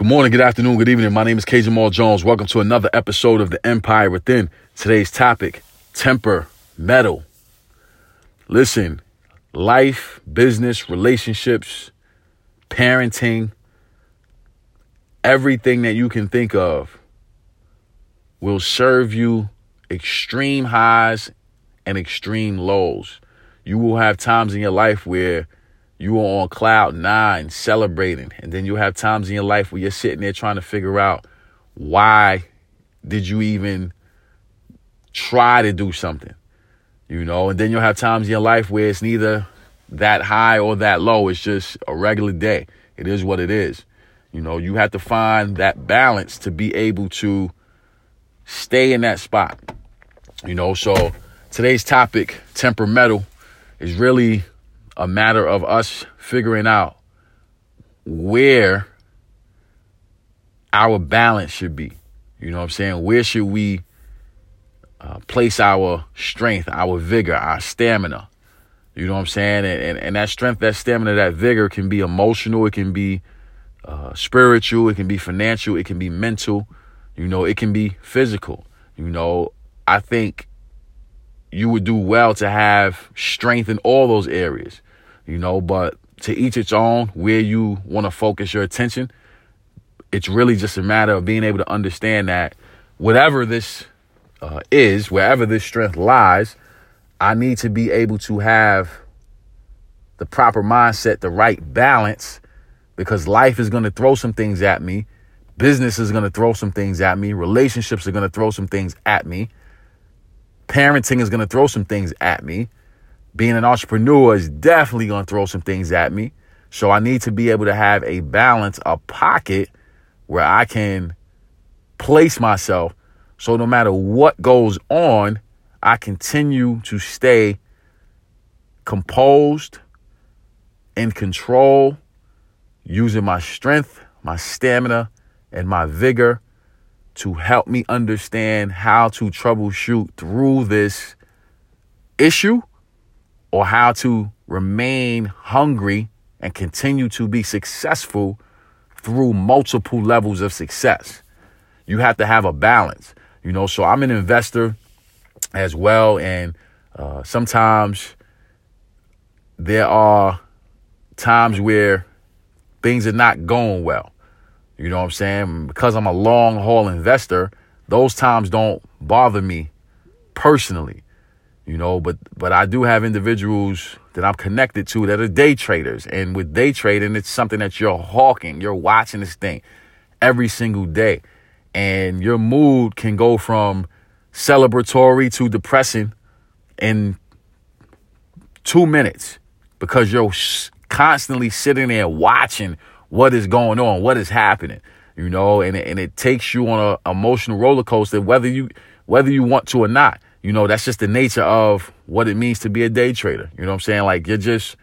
Good morning, good afternoon, good evening. My name is K. Jamal Jones. Welcome to another episode of The Empire Within. Today's topic temper, metal. Listen, life, business, relationships, parenting, everything that you can think of will serve you extreme highs and extreme lows. You will have times in your life where you are on cloud nine celebrating. And then you have times in your life where you're sitting there trying to figure out why did you even try to do something? You know, and then you'll have times in your life where it's neither that high or that low. It's just a regular day. It is what it is. You know, you have to find that balance to be able to stay in that spot. You know, so today's topic, temperamental, is really a matter of us figuring out where our balance should be. You know what I'm saying? Where should we uh, place our strength, our vigor, our stamina? You know what I'm saying? And, and, and that strength, that stamina, that vigor can be emotional, it can be uh, spiritual, it can be financial, it can be mental, you know, it can be physical. You know, I think you would do well to have strength in all those areas you know, but to each its own where you want to focus your attention. It's really just a matter of being able to understand that whatever this uh, is, wherever this strength lies, I need to be able to have the proper mindset, the right balance, because life is going to throw some things at me. Business is going to throw some things at me. Relationships are going to throw some things at me. Parenting is going to throw some things at me being an entrepreneur is definitely going to throw some things at me. So I need to be able to have a balance, a pocket where I can place myself so no matter what goes on, I continue to stay composed, in control, using my strength, my stamina, and my vigor to help me understand how to troubleshoot through this issue or how to remain hungry and continue to be successful through multiple levels of success. You have to have a balance, you know. So I'm an investor as well, and uh, sometimes there are times where things are not going well. You know what I'm saying? Because I'm a long haul investor, those times don't bother me personally you know but but i do have individuals that i'm connected to that are day traders. And with day trading it's something that you're hawking you're watching this thing every single day. And your mood can go from celebratory to depressing in two minutes because you're constantly sitting there watching what is going on what is happening you know and, and it takes you on a emotional roller coaster whether you whether you want to or not you know, that's just the nature of what it means to be a day trader. You know what I'm saying? Like you're just,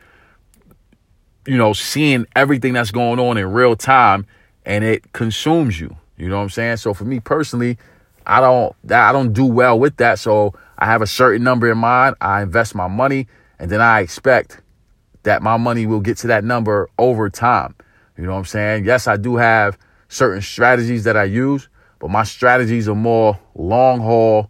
you know, seeing everything that's going on in real time and it consumes you. You know what I'm saying? So for me personally, I don't I don't do well with that. So I have a certain number in mind. I invest my money and then I expect that my money will get to that number over time. You know what I'm saying? Yes, I do have certain strategies that I use, but my strategies are more long haul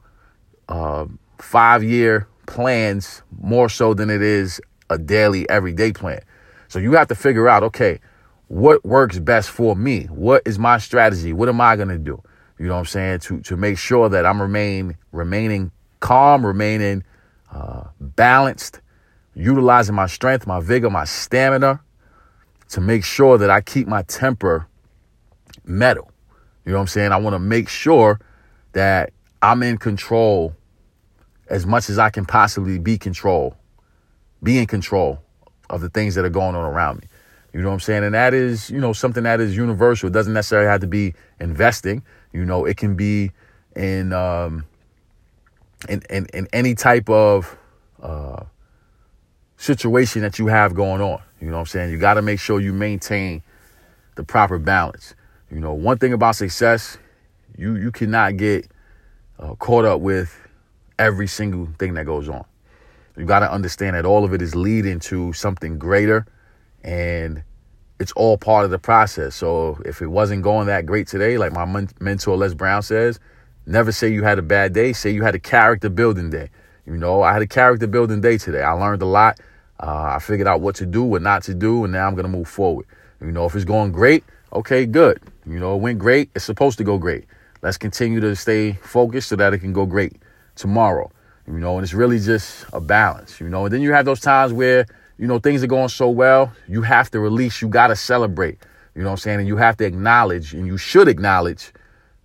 uh, five year plans more so than it is a daily, everyday plan. So you have to figure out, okay, what works best for me? What is my strategy? What am I going to do? You know what I'm saying? To, to make sure that I'm remain, remaining calm, remaining uh, balanced, utilizing my strength, my vigor, my stamina to make sure that I keep my temper metal. You know what I'm saying? I want to make sure that I'm in control as much as I can possibly be control, be in control of the things that are going on around me. You know what I'm saying? And that is, you know, something that is universal. It doesn't necessarily have to be investing. You know, it can be in um in in, in any type of uh situation that you have going on. You know what I'm saying? You got to make sure you maintain the proper balance. You know, one thing about success, you you cannot get uh, caught up with every single thing that goes on. You got to understand that all of it is leading to something greater. And it's all part of the process. So if it wasn't going that great today, like my mentor Les Brown says, never say you had a bad day. Say you had a character building day. You know, I had a character building day today. I learned a lot. Uh, I figured out what to do, what not to do, and now I'm gonna move forward. You know, if it's going great, okay, good. You know, it went great. It's supposed to go great. Let's continue to stay focused so that it can go great tomorrow. You know, and it's really just a balance. You know, and then you have those times where you know, things are going so well, you have to release, you got to celebrate. You know what I'm saying? And you have to acknowledge, and you should acknowledge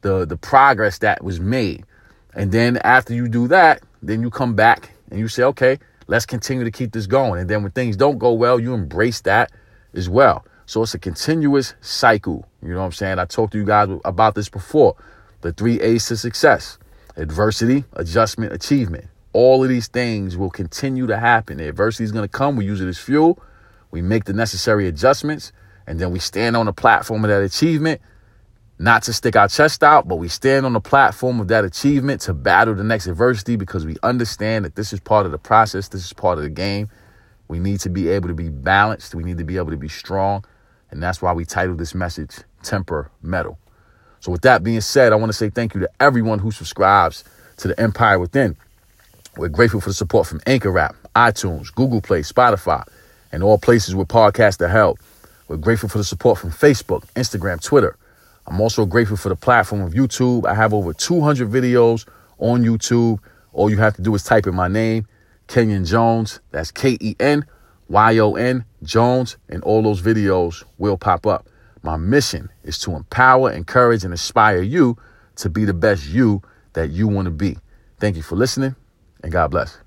the the progress that was made. And then after you do that, then you come back and you say, okay, let's continue to keep this going. And then when things don't go well, you embrace that as well. So it's a continuous cycle. You know what I'm saying? I talked to you guys about this before. The three A's to success adversity, adjustment, achievement. All of these things will continue to happen. The adversity is going to come. We use it as fuel. We make the necessary adjustments. And then we stand on the platform of that achievement, not to stick our chest out, but we stand on the platform of that achievement to battle the next adversity because we understand that this is part of the process. This is part of the game. We need to be able to be balanced. We need to be able to be strong. And that's why we titled this message Temper Metal. So, with that being said, I want to say thank you to everyone who subscribes to the Empire Within. We're grateful for the support from Anchor App, iTunes, Google Play, Spotify, and all places where podcasts are held. We're grateful for the support from Facebook, Instagram, Twitter. I'm also grateful for the platform of YouTube. I have over 200 videos on YouTube. All you have to do is type in my name, Kenyon Jones. That's K E N Y O N Jones, and all those videos will pop up. My mission is to empower, encourage, and inspire you to be the best you that you want to be. Thank you for listening and God bless.